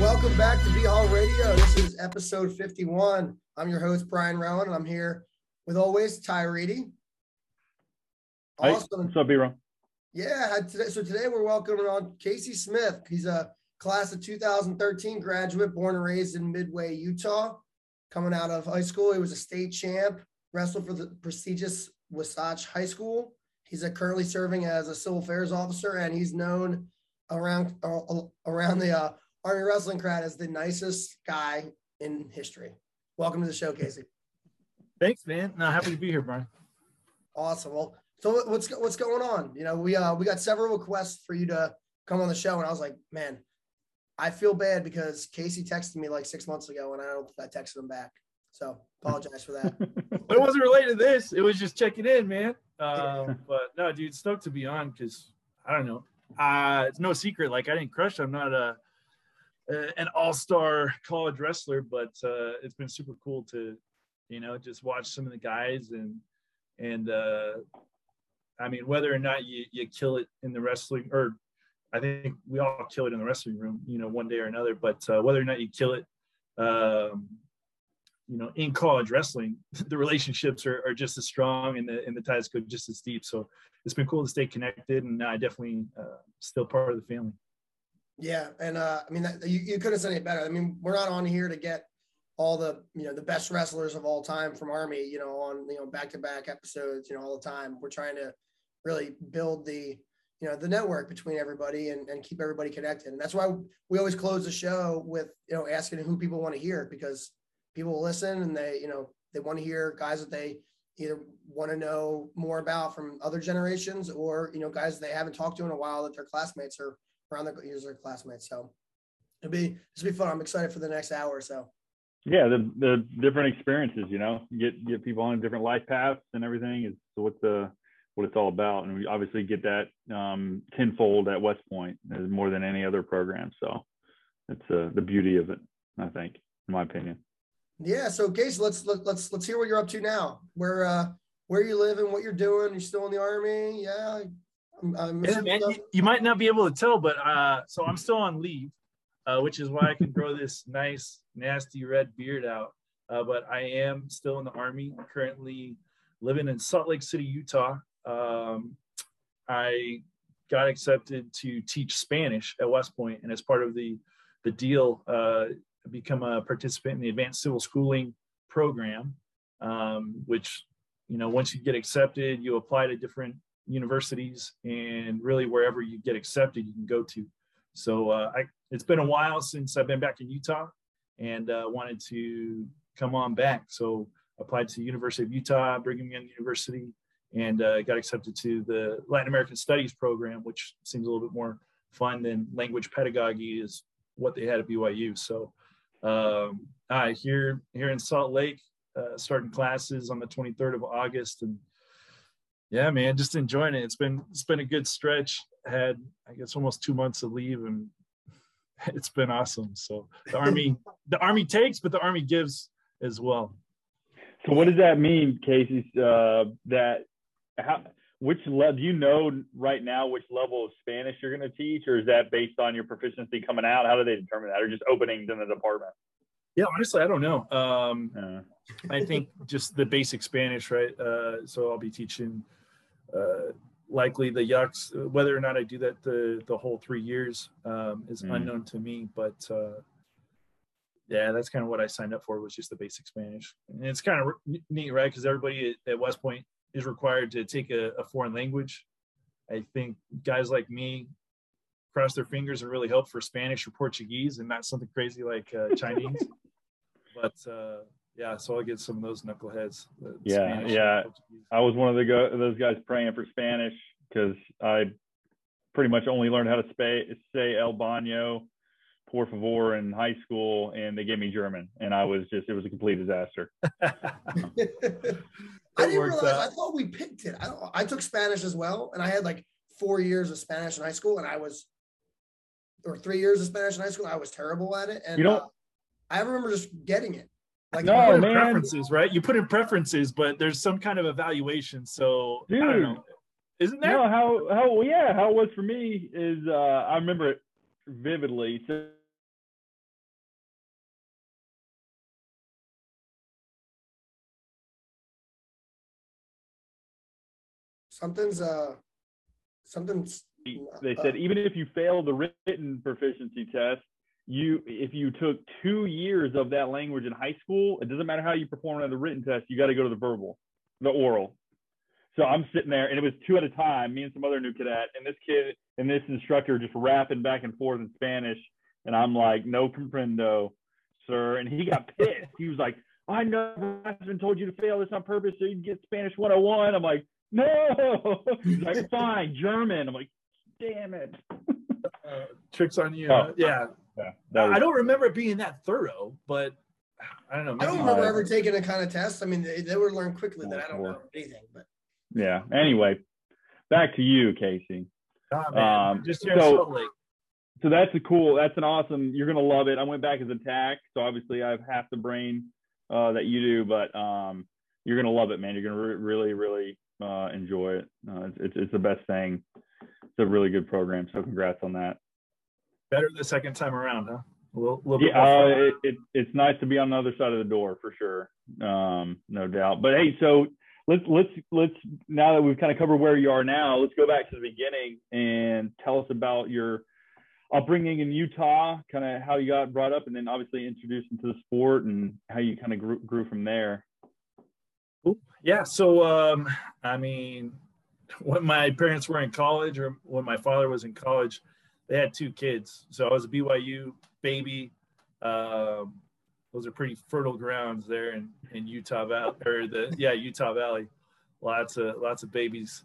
Welcome back to Be All Radio. This is episode 51. I'm your host, Brian Rowan, and I'm here with always Ty Reedy. Awesome. What's up, B-Ron? Yeah, today, so today we're welcoming on Casey Smith. He's a class of 2013 graduate, born and raised in Midway, Utah. Coming out of high school, he was a state champ, wrestled for the prestigious Wasatch High School. He's currently serving as a civil affairs officer, and he's known around uh, around the uh, Army wrestling crowd as the nicest guy in history. Welcome to the show, Casey. Thanks, man. No, happy to be here, Brian. Awesome. Well, so what's what's going on? You know, we uh we got several requests for you to come on the show, and I was like, man, I feel bad because Casey texted me like six months ago, and I don't think I texted him back. So apologize for that. it wasn't related to this. It was just checking in, man. Um, but no, dude, stoked to be on because I don't know. Uh, it's no secret. Like I didn't crush. I'm not a an all star college wrestler, but uh, it's been super cool to, you know, just watch some of the guys and and uh, I mean whether or not you you kill it in the wrestling or I think we all kill it in the wrestling room, you know, one day or another. But uh, whether or not you kill it, um, you know, in college wrestling, the relationships are, are just as strong and the and the ties go just as deep. So it's been cool to stay connected, and I definitely uh, still part of the family. Yeah, and uh, I mean, that, you, you couldn't have said it better. I mean, we're not on here to get all the you know the best wrestlers of all time from Army, you know, on you know back to back episodes, you know, all the time. We're trying to really build the you know the network between everybody and, and keep everybody connected and that's why we always close the show with you know asking who people want to hear because people listen and they you know they want to hear guys that they either want to know more about from other generations or you know guys they haven't talked to in a while that their classmates are around their user classmates so it'll be it'll be fun i'm excited for the next hour or so yeah the the different experiences you know get get people on different life paths and everything is what the what it's all about. And we obviously get that um, tenfold at West Point more than any other program. So it's uh, the beauty of it, I think, in my opinion. Yeah. So, Case, let's let, let's let's hear what you're up to now. Where uh, where you live and what you're doing. You're still in the army. Yeah. I'm, I'm yeah man, you, you, might not be able to tell, but uh, so I'm still on leave, uh, which is why I can grow this nice, nasty red beard out. Uh, but I am still in the army, currently living in Salt Lake City, Utah um, I got accepted to teach Spanish at West Point, and as part of the the deal, uh, become a participant in the advanced civil schooling program, um, which you know once you get accepted, you apply to different universities, and really wherever you get accepted, you can go to. So uh, I, it's been a while since I've been back in Utah, and uh, wanted to come on back. So applied to the University of Utah, Brigham Young University, and uh, got accepted to the Latin American Studies program, which seems a little bit more fun than language pedagogy is what they had at BYU. So um, I here here in Salt Lake, uh, starting classes on the 23rd of August, and yeah, man, just enjoying it. It's been it's been a good stretch. Had I guess almost two months of leave, and it's been awesome. So the army the army takes, but the army gives as well. So what does that mean, Casey? Uh, that how which level do you know right now which level of Spanish you're going to teach, or is that based on your proficiency coming out? How do they determine that, or just openings in the department? Yeah, honestly, I don't know. Um, uh. I think just the basic Spanish, right? Uh, so I'll be teaching uh, likely the yucks. Whether or not I do that the the whole three years um, is mm. unknown to me, but uh, yeah, that's kind of what I signed up for was just the basic Spanish, and it's kind of neat, right? Because everybody at, at West Point is required to take a, a foreign language. I think guys like me cross their fingers and really hope for Spanish or Portuguese and not something crazy like uh, Chinese. but uh, yeah, so I'll get some of those knuckleheads. Yeah, Spanish yeah. I was one of the go- those guys praying for Spanish because I pretty much only learned how to say, say El Baño, por favor in high school, and they gave me German, and I was just it was a complete disaster. I didn't realize. Out. I thought we picked it. I don't. I took Spanish as well, and I had like four years of Spanish in high school, and I was, or three years of Spanish in high school. I was terrible at it, and you don't. Uh, I remember just getting it. Like no, man. preferences, right? You put in preferences, but there's some kind of evaluation. So Dude. I don't know. Isn't that no how how well, yeah, how it was for me is uh I remember it vividly. So- something's uh something's they said uh, even if you fail the written proficiency test you if you took two years of that language in high school it doesn't matter how you perform on the written test you got to go to the verbal the oral so i'm sitting there and it was two at a time me and some other new cadet and this kid and this instructor just rapping back and forth in spanish and i'm like no comprendo sir and he got pissed he was like i never been told you to fail this on purpose so you can get spanish 101 i'm like no he's like fine german i'm like damn it. Uh, tricks on you. Oh. Yeah. Yeah was, I don't remember it being that thorough, but I don't know. I don't remember ever taking a kind of test. I mean, they, they would learn quickly that I don't know anything, but yeah. Anyway, back to you, Casey. Oh, um, just here so, so that's a cool, that's an awesome, you're going to love it. I went back as a TAC. So obviously I have half the brain uh, that you do, but um, you're going to love it, man. You're going to re- really, really uh, enjoy it. Uh, it's, it's, it's the best thing it's a really good program. So congrats on that. Better the second time around, huh? A little, little yeah, uh, it, it, it's nice to be on the other side of the door for sure, um, no doubt. But hey, so let's let's let's now that we've kind of covered where you are now, let's go back to the beginning and tell us about your upbringing in Utah, kind of how you got brought up, and then obviously introduced into the sport and how you kind of grew, grew from there. Yeah, so um, I mean, when my parents were in college or when my father was in college, they had two kids. So I was a BYU baby. Um, those are pretty fertile grounds there in, in Utah Valley or the yeah Utah Valley. Lots of lots of babies.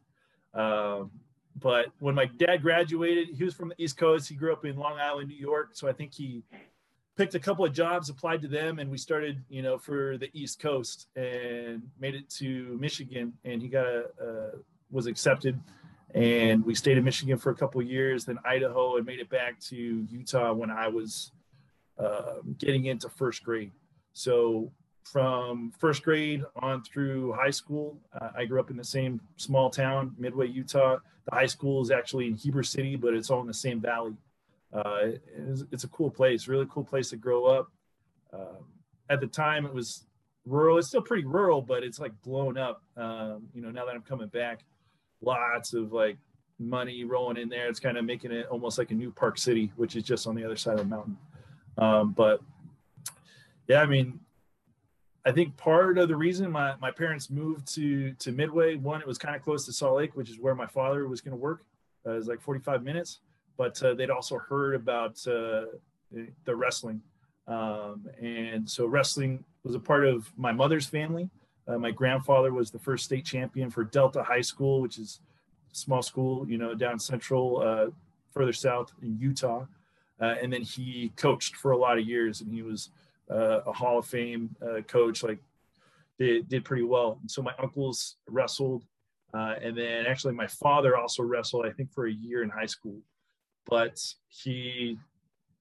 Um, but when my dad graduated, he was from the East Coast. He grew up in Long Island, New York. So I think he picked a couple of jobs, applied to them, and we started, you know, for the East Coast and made it to Michigan. And he got a, a was accepted and we stayed in Michigan for a couple years, then Idaho, and made it back to Utah when I was uh, getting into first grade. So from first grade on through high school, uh, I grew up in the same small town, Midway, Utah. The high school is actually in Heber City, but it's all in the same valley. Uh, it's, it's, a cool place, really cool place to grow up. Um, at the time, it was rural. It's still pretty rural, but it's like blown up. Um, you know, now that I'm coming back, lots of like money rolling in there. It's kind of making it almost like a new Park City, which is just on the other side of the mountain. Um, but yeah, I mean, I think part of the reason my, my parents moved to to Midway, one, it was kind of close to Salt Lake, which is where my father was going to work. Uh, it was like 45 minutes, but uh, they'd also heard about uh, the wrestling. Um, and so wrestling was a part of my mother's family. Uh, my grandfather was the first state champion for Delta High School, which is a small school, you know, down central, uh, further south in Utah. Uh, and then he coached for a lot of years, and he was uh, a Hall of Fame uh, coach. Like, did did pretty well. And so my uncles wrestled, uh, and then actually my father also wrestled. I think for a year in high school, but he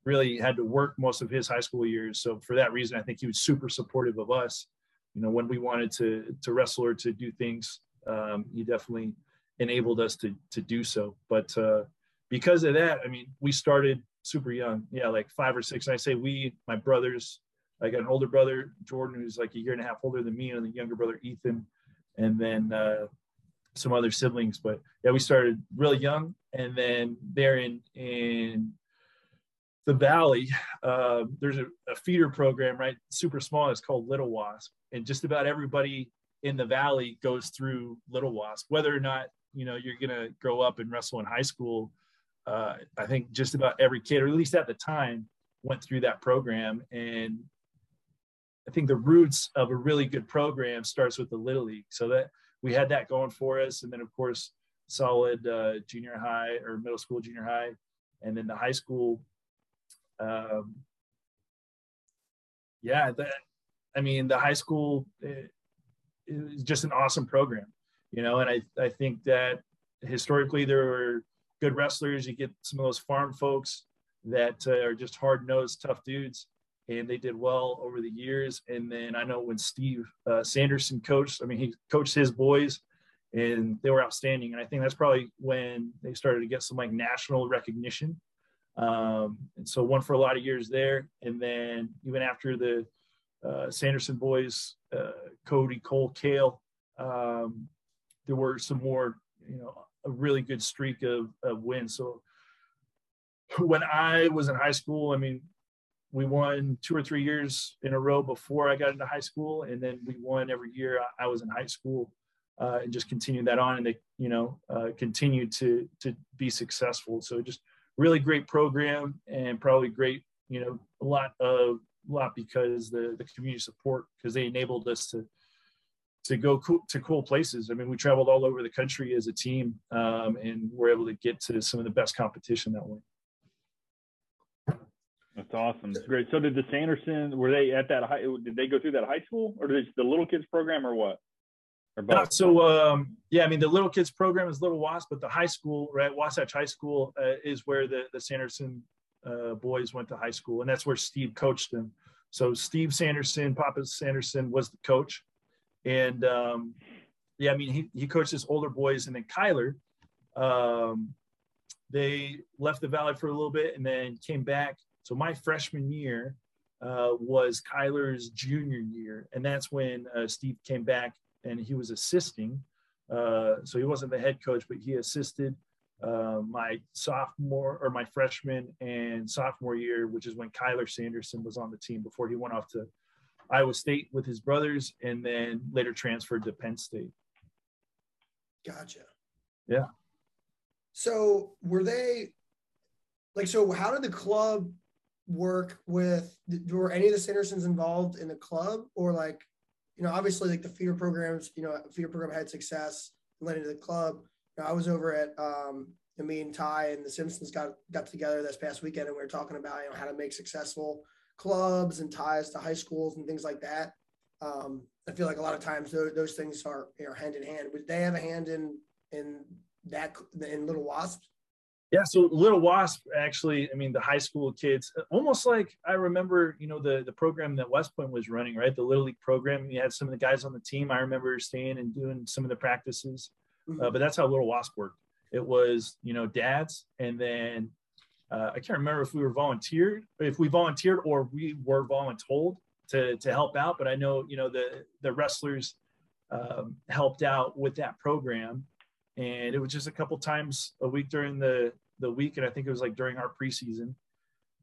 really had to work most of his high school years. So for that reason, I think he was super supportive of us you know, when we wanted to to wrestle or to do things, um, he definitely enabled us to to do so. But uh, because of that, I mean, we started super young. Yeah, like five or six. And I say we, my brothers. I got an older brother, Jordan, who's like a year and a half older than me, and the younger brother, Ethan, and then uh, some other siblings. But yeah, we started really young, and then there in in the valley, uh, there's a, a, feeder program, right? Super small. It's called Little Wasp, and just about everybody in the valley goes through Little Wasp. Whether or not you know you're gonna grow up and wrestle in high school, uh, I think just about every kid, or at least at the time, went through that program. And I think the roots of a really good program starts with the Little League. So that we had that going for us, and then of course solid uh, junior high or middle school, junior high, and then the high school um, yeah, I mean, the high school is just an awesome program, you know, and I, I think that historically there were good wrestlers. You get some of those farm folks that uh, are just hard nosed, tough dudes, and they did well over the years. And then I know when Steve uh, Sanderson coached, I mean, he coached his boys and they were outstanding. And I think that's probably when they started to get some like national recognition um, and so won for a lot of years there. And then even after the uh, Sanderson boys, uh, Cody, Cole, Cael, um, there were some more you know a really good streak of, of wins. So when I was in high school, I mean, we won two or three years in a row before I got into high school, and then we won every year I was in high school, uh, and just continued that on, and they, you know, uh, continued to to be successful. So just really great program, and probably great, you know, a lot of lot because the the community support because they enabled us to to go cool, to cool places. I mean, we traveled all over the country as a team, um, and we're able to get to some of the best competition that way. That's awesome. That's great. So did the Sanderson, were they at that high, did they go through that high school or did the little kids program or what? So, um, yeah, I mean, the little kids program is Little Wasp, but the high school, right, Wasatch High School uh, is where the, the Sanderson uh, boys went to high school. And that's where Steve coached them. So Steve Sanderson, Papa Sanderson was the coach. And um, yeah, I mean, he, he coached his older boys and then Cyler, um, they left the Valley for a little bit and then came back so my freshman year uh, was Cyler's junior year, and that's when uh, Steve came back and he was assisting. Uh, so he wasn't the head coach, but he assisted uh, my sophomore or my freshman and sophomore year, which is when Cyler Sanderson was on the team before he went off to Iowa State with his brothers, and then later transferred to Penn State. Gotcha. Yeah. So were they like so? How did the club work with were any of the Sandersons involved in the club or like you know obviously like the feeder programs you know feeder program had success and led into the club. You know, I was over at um me and Ty and the Simpsons got got together this past weekend and we were talking about you know how to make successful clubs and ties to high schools and things like that. Um I feel like a lot of times those, those things are know hand in hand. Would they have a hand in in that in little wasps yeah, so Little Wasp actually, I mean, the high school kids, almost like I remember, you know, the the program that West Point was running, right? The Little League program. You had some of the guys on the team. I remember staying and doing some of the practices, mm-hmm. uh, but that's how Little Wasp worked. It was, you know, dads, and then uh, I can't remember if we were volunteered, if we volunteered or we were voluntold to to help out. But I know, you know, the the wrestlers um, helped out with that program and it was just a couple times a week during the the week, and I think it was like during our preseason.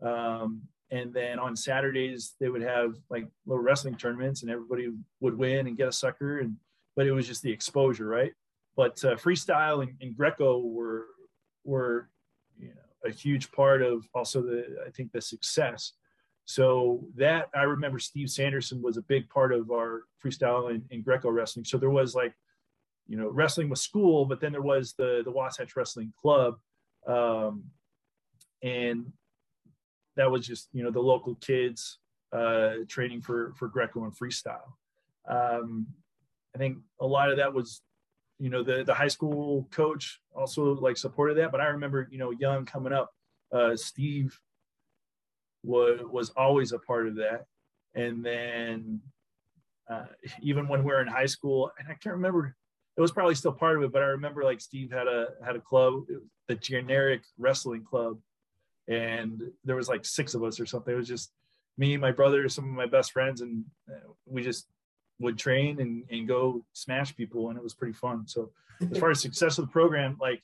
Um, and then on Saturdays they would have like little wrestling tournaments, and everybody would win and get a sucker, and but it was just the exposure, right? But uh, freestyle and, and Greco were were you know a huge part of also the I think the success. So that I remember Steve Sanderson was a big part of our freestyle and, and Greco wrestling. So there was like you know, wrestling was school, but then there was the the Wasatch Wrestling Club, um, and that was just you know the local kids uh, training for for Greco and freestyle. Um, I think a lot of that was, you know, the the high school coach also like supported that. But I remember, you know, young coming up, uh, Steve was was always a part of that, and then uh, even when we were in high school, and I can't remember it was probably still part of it, but I remember like Steve had a had a club, the generic wrestling club, and there was like six of us or something. It was just me, my brother, some of my best friends, and uh, we just would train and, and go smash people, and it was pretty fun. So as far as success of the program, like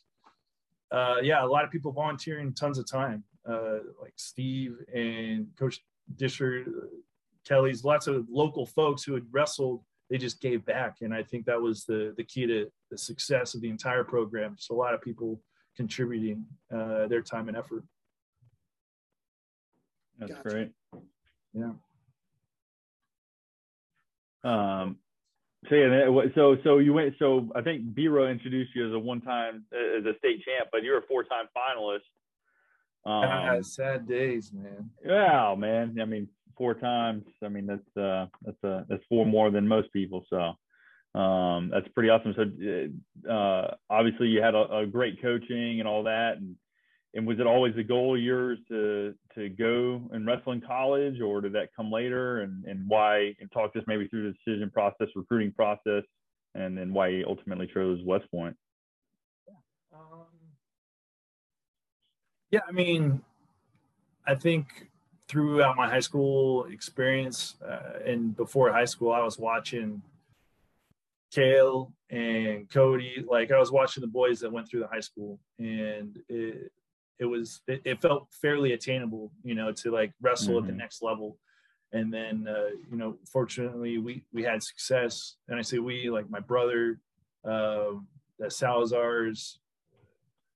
uh, yeah, a lot of people volunteering tons of time, uh, like Steve and Coach Disher, Kelly's, lots of local folks who had wrestled they just gave back. And I think that was the, the key to the success of the entire program. Just a lot of people contributing uh, their time and effort. That's gotcha. great. Yeah. Um, so yeah, so so you went. So I think Biro introduced you as a one-time as a state champ, but you're a four-time finalist. Um, sad days, man. Yeah, man. I mean, four times. I mean, that's uh, that's uh, that's four more than most people. So um, that's pretty awesome. So uh, obviously, you had a, a, great coaching and all that, and and was it always a goal of yours to to go and wrestle in college, or did that come later? And and why? And talk us maybe through the decision process, recruiting process, and then why you ultimately chose West Point. Um, yeah, I mean, I think throughout my high school experience uh, and before high school, I was watching Cael and Cody. Like I was watching the boys that went through the high school, and it it was it, it felt fairly attainable, you know, to like wrestle mm-hmm. at the mm-hmm. next level. And then uh, you know, fortunately, we we had success. And I say we, like my brother, uh, the Salazars.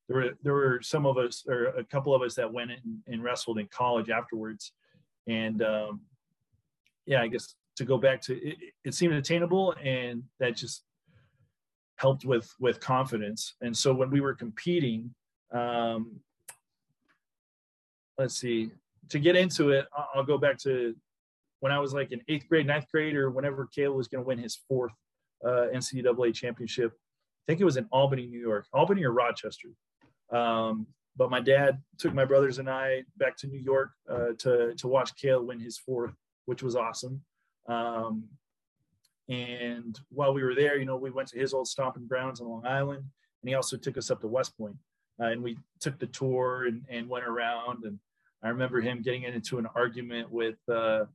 There were there were some of us, or a couple of us, that went in and wrestled in college afterwards. And um, yeah, I guess to go back to it, it seemed attainable and that just helped with with confidence. And so when we were competing um let's see to get into it i'll go back to when i was like in eighth grade ninth grade or whenever Cael was going to win his fourth uh, ncaa championship. I think it was in albany new york albany or rochester um, but my dad took my brothers and i back to new york uh, to to watch Cael win his fourth which was awesome um, and while we were there, you know, we went to his old stomping grounds on Long Island, and he also took us up to West Point. Uh, and we took the tour and, and went around. And I remember him getting into an argument with uh,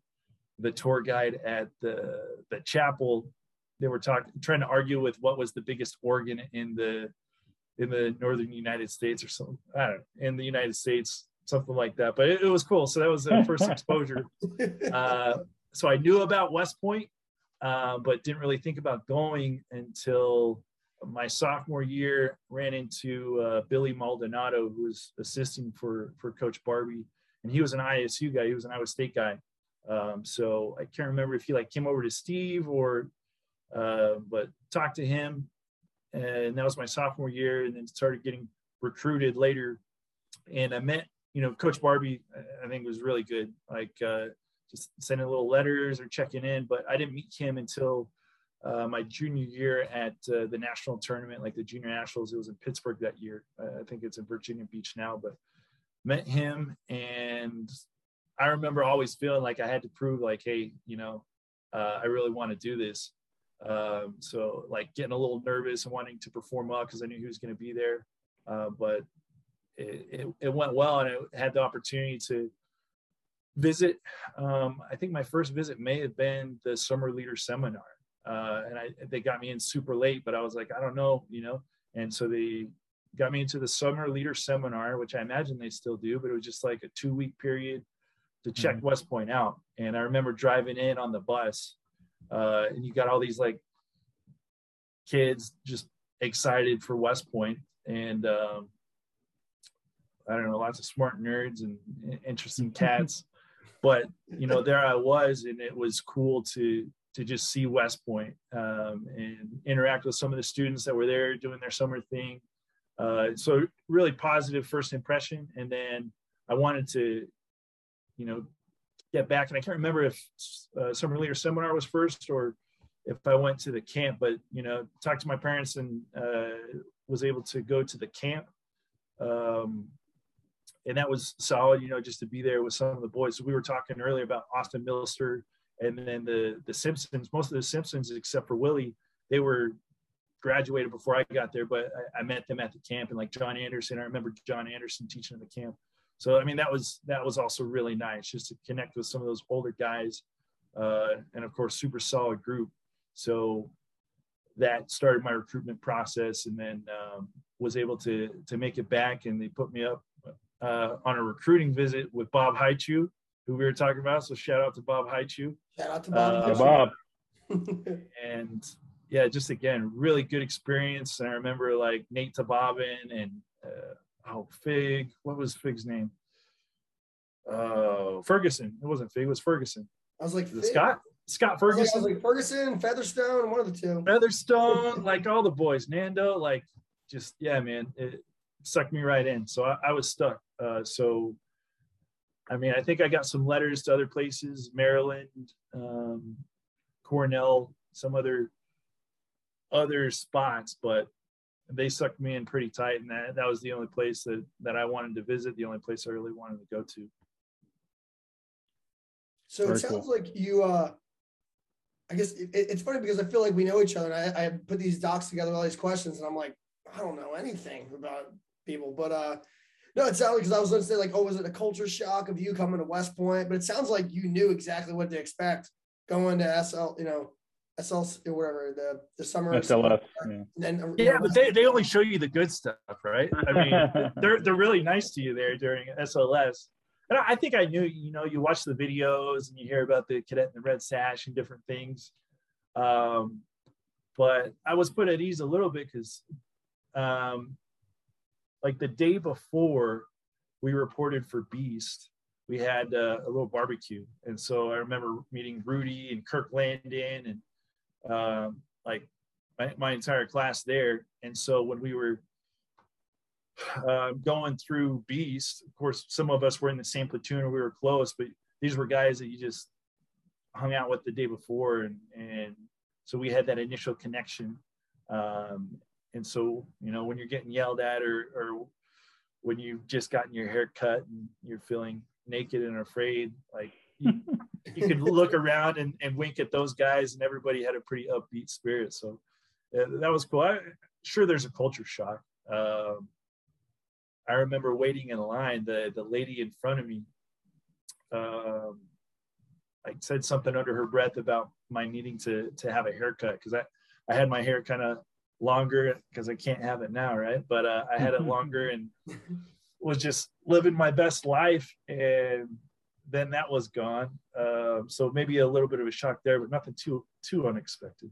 the tour guide at the, the chapel. They were talking, trying to argue with what was the biggest organ in the in the northern United States or something. I don't know, in the United States, something like that. But it, it was cool. So that was the first exposure. Uh, so I knew about West Point, uh, but didn't really think about going until my sophomore year. Ran into uh, Billy Maldonado, who was assisting for for Coach Barbie, and he was an ISU guy. He was an Iowa State guy. Um, so I can't remember if he like came over to Steve or, uh, but talked to him, and that was my sophomore year, and then started getting recruited later. And I met, you know, Coach Barbie. I think was really good. Like uh, just sending little letters or checking in. But I didn't meet him until uh, my junior year at uh, the national tournament, like the junior nationals. It was in Pittsburgh that year. Uh, I think it's in Virginia Beach now, but met him and I remember always feeling like I had to prove like, hey, you know, uh, I really want to do this. Um, so like getting a little nervous and wanting to perform well because I knew he was going to be there. Uh, but it, it, it, went well and I had the opportunity to visit. Um, I think my first visit may have been the summer leader seminar. Uh, and I, they got me in super late, but I was like, I don't know, you know? And so they got me into the summer leader seminar, which I imagine they still do, but it was just like a two week period to check mm-hmm. West Point out. And I remember driving in on the bus uh, and you got all these like kids just excited for West Point. And um, I don't know, lots of smart nerds and interesting cats. But you know there i was and it was cool to to just see west point um, and interact with some of the students that were there doing their summer thing. Uh, so really positive first impression. And then i wanted to you know get back and i can't remember if uh, summer leader seminar was first or if i went to the camp but you know talked to my parents and uh, was able to go to the camp um, and that was solid, you know, just to be there with some of the boys. We were talking earlier about Austin Milster and then the the Simpsons. Most of the Simpsons, except for Willie, they were graduated before I got there, but I, I met them at the camp and like John Anderson. I remember John Anderson teaching in the camp. So I mean that was that was also really nice just to connect with some of those older guys, uh, and of course super solid group. So that started my recruitment process, and then um, was able to to make it back, and they put me up uh, on a recruiting visit with Bob Haichu, who we were talking about. So shout out to Bob Haichu. Shout out to Bob. Uh, Bob. and yeah, just again, really good experience. And I remember like Nate Tababin and uh, oh Fig, what was Fig's name? Uh, Ferguson. It wasn't Fig. It was Ferguson. I was like Scott. Scott Ferguson. I was like Ferguson, Featherstone, one of the two. Featherstone, like all the boys. Nando, like just yeah, man. It sucked me right in. So I, I was stuck. Uh, so, I mean, I think I got some letters to other places, Maryland, um, Cornell, some other other spots, but they sucked me in pretty tight, and that that was the only place that that I wanted to visit. The only place I really wanted to go to. So Very it sounds cool. like you. uh I guess it, it's funny because I feel like we know each other. And I, I put these docs together, all these questions, and I'm like, I don't know anything about people. But uh no, it sounded because I was going to say like, oh, was it a culture shock of you coming to West Point? But it sounds like you knew exactly what to expect going to SL, you know, SLS or whatever the the summer SLS. Yeah, then, yeah but they, they only show you the good stuff, right? I mean, they're they're really nice to you there during SLS. And I think I knew, you know, you watch the videos and you hear about the cadet in the red sash and different things. Um, but I was put at ease a little bit because, um, like the day before we reported for Beast, we had uh, a little barbecue, and so I remember meeting Rudy and Kirk Landon and um, like my, my entire class there. And so when we were uh, going through Beast, of course, some of us were in the same platoon or we were close, but these were guys that you just hung out with the day before, and and so we had that initial connection. Um, and so, you know, when you're getting yelled at or, or when you've just gotten your hair cut and you're feeling naked and afraid, like you, you could look around and, and wink at those guys and everybody had a pretty upbeat spirit. So uh, that was cool. I, sure, there's a culture shock. Um, I remember waiting in line, the, the lady in front of me, um, like said something under her breath about my needing to to have a haircut because I I had my hair kind of longer because I can't have it now, right? But uh, I had it longer and was just living my best life, and then that was gone. Uh, so maybe a little bit of a shock there, but nothing too too unexpected.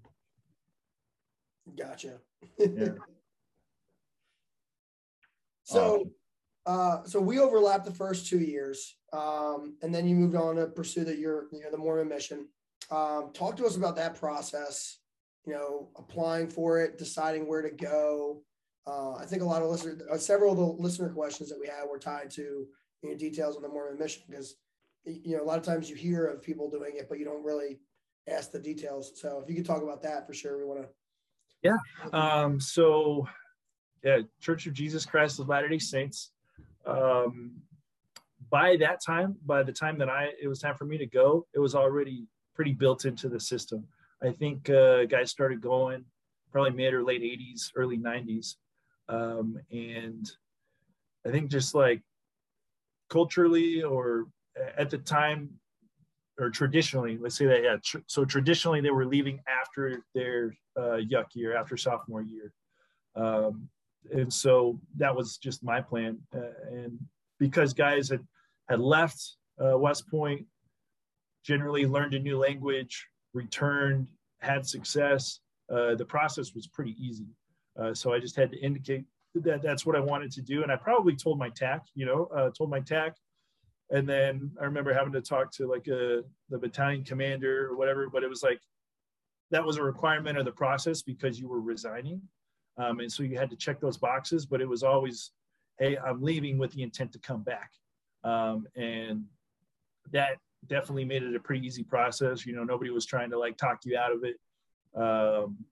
Gotcha. Yeah. so, uh, so we overlapped the first two years, um, and then you moved on to pursue the your you know the Mormon mission. Um, talk to us about that process. You know, applying for it, deciding where to go. Uh, I think a lot of listeners, uh, several of the listener questions that we had were tied to you know, details on the Mormon mission because you know a lot of times you hear of people doing it, but you don't really ask the details. So if you could talk about that for sure, we want to. Yeah. Um, so, yeah, Church of Jesus Christ of Latter Day Saints. Um, by that time, by the time that I it was time for me to go, it was already pretty built into the system. I think uh, guys started going probably mid or late 80s, early 90s. Um, and I think just like culturally or at the time or traditionally, let's say that, yeah. Tr- so traditionally they were leaving after their uh, yuck year, after sophomore year. Um, and so that was just my plan. Uh, and because guys had, had left uh, West Point, generally learned a new language, returned, had success. Uh, the process was pretty easy. Uh, so I just had to indicate that that's what I wanted to do. And I probably told my TAC, you know, uh, told my TAC. And then I remember having to talk to like a, the battalion commander or whatever, but it was like, that was a requirement of the process because you were resigning. Um, and so you had to check those boxes, but it was always, hey, I'm leaving with the intent to come back. Um, and that definitely made it a pretty easy process. You know, nobody was trying to like talk you out of it. Um,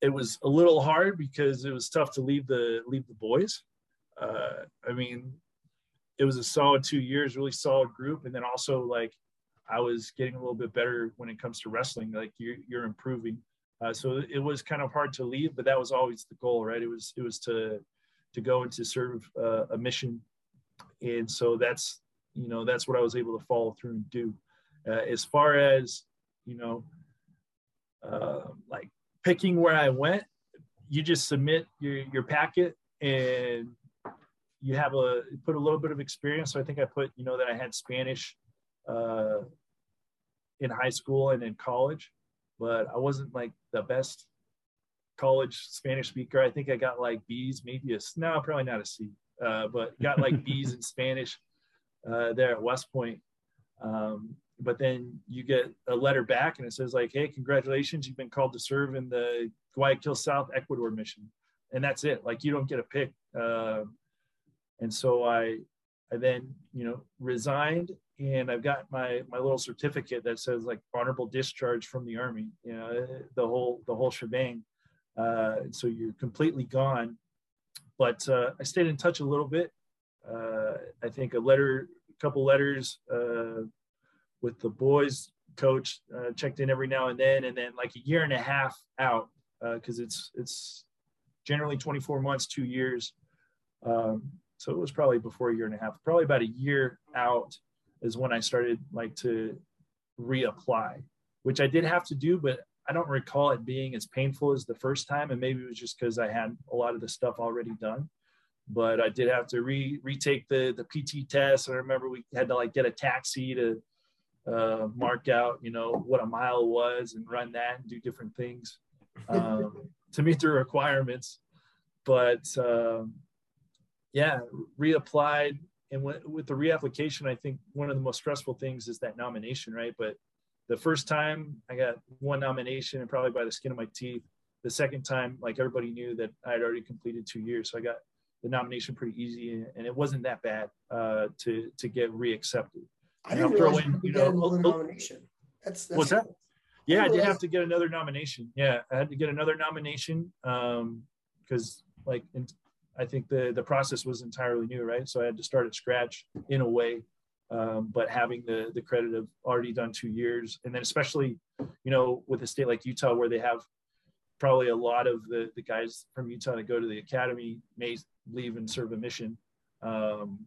it was a little hard because it was tough to leave the leave the boys. Uh, I mean, it was a solid two years, really solid group, and then also like I was getting a little bit better when it comes to wrestling. Like you're you're improving, uh, so it was kind of hard to leave, but that was always the goal, right? It was it was to to go and to serve uh, a mission, and so that's you know that's what i was able to follow through and do uh, as far as you know uh, like picking where i went you just submit your your packet and you have a put a little bit of experience so i think i put you know that i had spanish uh, in high school and in college but i wasn't like the best college spanish speaker i think i got like b's maybe a no probably not a c uh, but got like b's in spanish uh, there at West Point. Um, but then you get a letter back and it says like, "Hey, congratulations, you've been called to serve in the Guayaquil South Ecuador mission," and that's it. Like you don't get a pick. Uh, and so I, I then you know resigned, and I've got my my little certificate that says like honorable discharge from the army. You know the whole the whole shebang. Uh, so you're completely gone. But uh, I stayed in touch a little bit uh, I think a letter, a couple letters uh, with the boys coach uh, checked in every now and then, and then like a year and a half out because uh, it's it's generally 24 months, two years. Um, so it was probably before a year and a half, probably about a year out is when I started like to reapply, which I did have to do, but I don't recall it being as painful as the first time, and maybe it was just because I had a lot of the stuff already done. But I did have to re retake the the PT test. I remember we had to like get a taxi to uh, mark out, you know, what a mile was and run that and do different things um, to meet the requirements. But um, yeah, reapplied. And with the reapplication, I think one of the most stressful things is that nomination, right? But the first time I got one nomination and probably by the skin of my teeth. The second time, like everybody knew that I had already completed two years. So I got the nomination pretty easy and it wasn't that bad uh, to, to get reaccepted. I didn't throw in, you know, another nomination. That's, that's what's that? Yeah, I did have to get another nomination. Yeah, I had to get another nomination because, um, like, in, I think the the process was entirely new, right? So I had to start at scratch in a way, um, but having the the credit of already done two years, and then especially, you know, with a state like Utah where they have probably a lot of the the guys from Utah that go to the academy may leave and serve a mission. Um,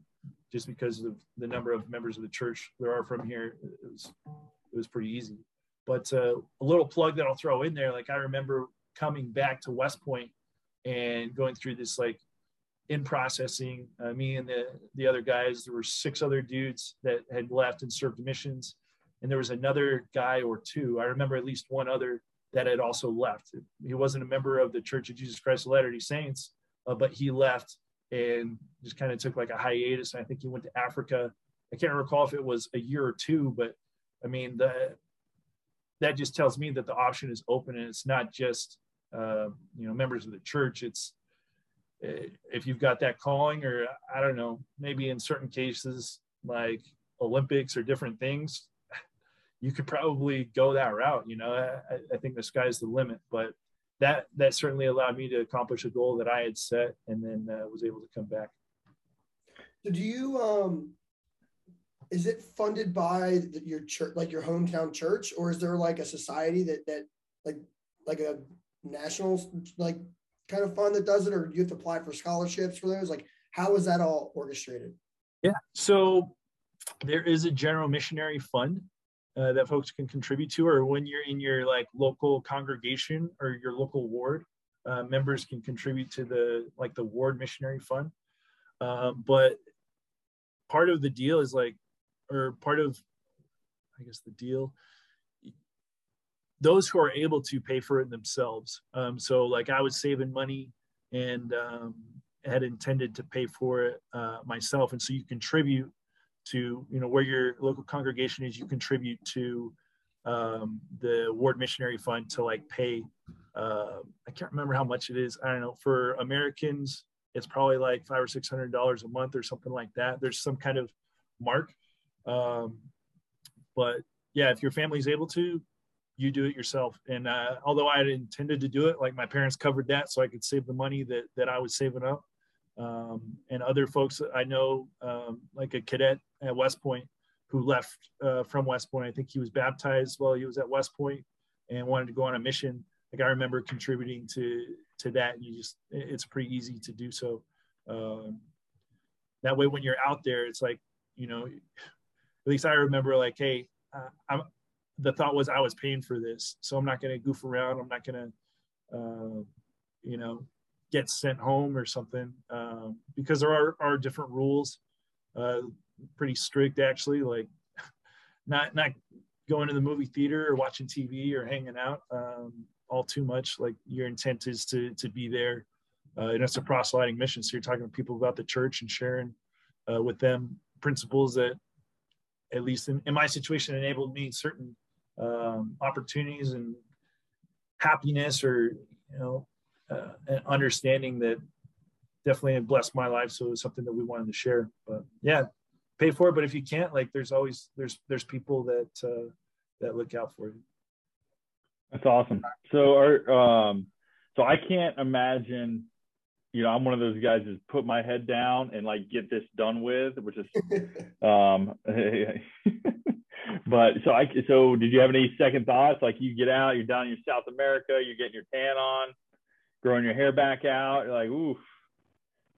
just because of the number of members of the church there are from here, it was it was pretty easy. But uh, a little plug that I'll throw in there, like I remember coming back to West Point and going through this like in processing. Uh, me and the the other guys, there were six other dudes that had left and served missions, and there was another guy or two. I remember at least one other that had also left. He wasn't a member of the Church of Jesus Christ of Latter-day Saints, uh, but he left and just kind of took like a hiatus. And I think he went to Africa. I can't recall if it was a year or two, but I mean, the, that just tells me that the option is open and it's not just, uh, you know, members of the church. It's if you've got that calling, or I don't know, maybe in certain cases like Olympics or different things, you could probably go that route. You know, I, I think the sky's the limit, but that that certainly allowed me to accomplish a goal that I had set, and then uh, was able to come back. So do you um is it funded by your church like your hometown church or is there like a society that that like like a national like kind of fund that does it or you have to apply for scholarships for those like how is that all orchestrated yeah so there is a general missionary fund uh, that folks can contribute to, or when you're in your like local congregation or your local ward, uh, members can contribute to the like the ward missionary fund. Um, but part of the deal is like, or part of, I guess the deal, those who are able to pay for it themselves. Um, so like I was saving money and um, had intended to pay for it uh, myself, and so you contribute to you know where your local congregation is you contribute to um, the ward missionary fund to like pay uh, i can't remember how much it is. I don't know. For americans it's probably like five or six hundred dollars a month or something like that. There's some kind of mark. Um, but yeah if your family's able to you do it yourself and uh, although i had intended to do it like my parents covered that so i could save the money that that i was saving up um, and other folks I know, um, like a cadet at West Point who left uh, from West Point. I think he was baptized while he was at West Point and wanted to go on a mission. Like I remember contributing to to that. You just it's pretty easy to do so. Um, that way, when you're out there, it's like you know, at least I remember like, hey, uh, I'm. The thought was I was paying for this, so I'm not going to goof around. I'm not going to, uh, you know, get sent home or something um, because there are, are different rules uh, pretty strict actually like not not going to the movie theater or watching tv or hanging out um, all too much like your intent is to to be there uh, and it's a proselyting mission so you're talking to people about the church and sharing uh, with them principles that at least in, in my situation enabled me certain um, opportunities and happiness or you know uh, an understanding that definitely blessed my life. So it was something that we wanted to share. But yeah, pay for it. But if you can't, like, there's always there's there's people that uh, that look out for you. That's awesome. So our um, so I can't imagine. You know, I'm one of those guys that put my head down and like get this done with, which is, um, but so I so did you have any second thoughts? Like you get out, you're down in South America, you're getting your tan on, growing your hair back out. You're like, ooh,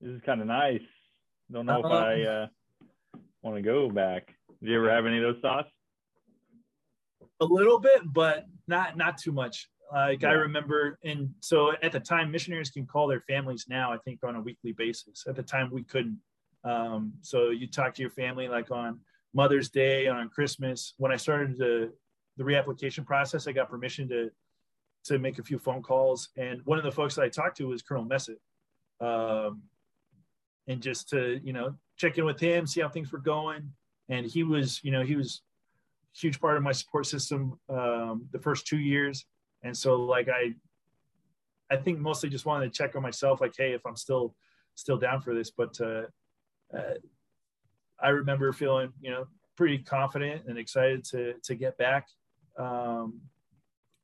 this is kind of nice. Don't know uh, if I uh, want to go back. Did you ever have any of those thoughts? A little bit, but not not too much. Like yeah. I remember, and so at the time, missionaries can call their families now. I think on a weekly basis. At the time, we couldn't. Um, so you talk to your family like on Mother's Day, on Christmas. When I started the the reapplication process, I got permission to to make a few phone calls, and one of the folks that I talked to was Colonel Messett, um, and just to you know check in with him, see how things were going, and he was you know he was huge part of my support system um, the first two years, and so like I I think mostly just wanted to check on myself, like hey, if I'm still still down for this, but uh, uh, I remember feeling you know pretty confident and excited to to get back. Um,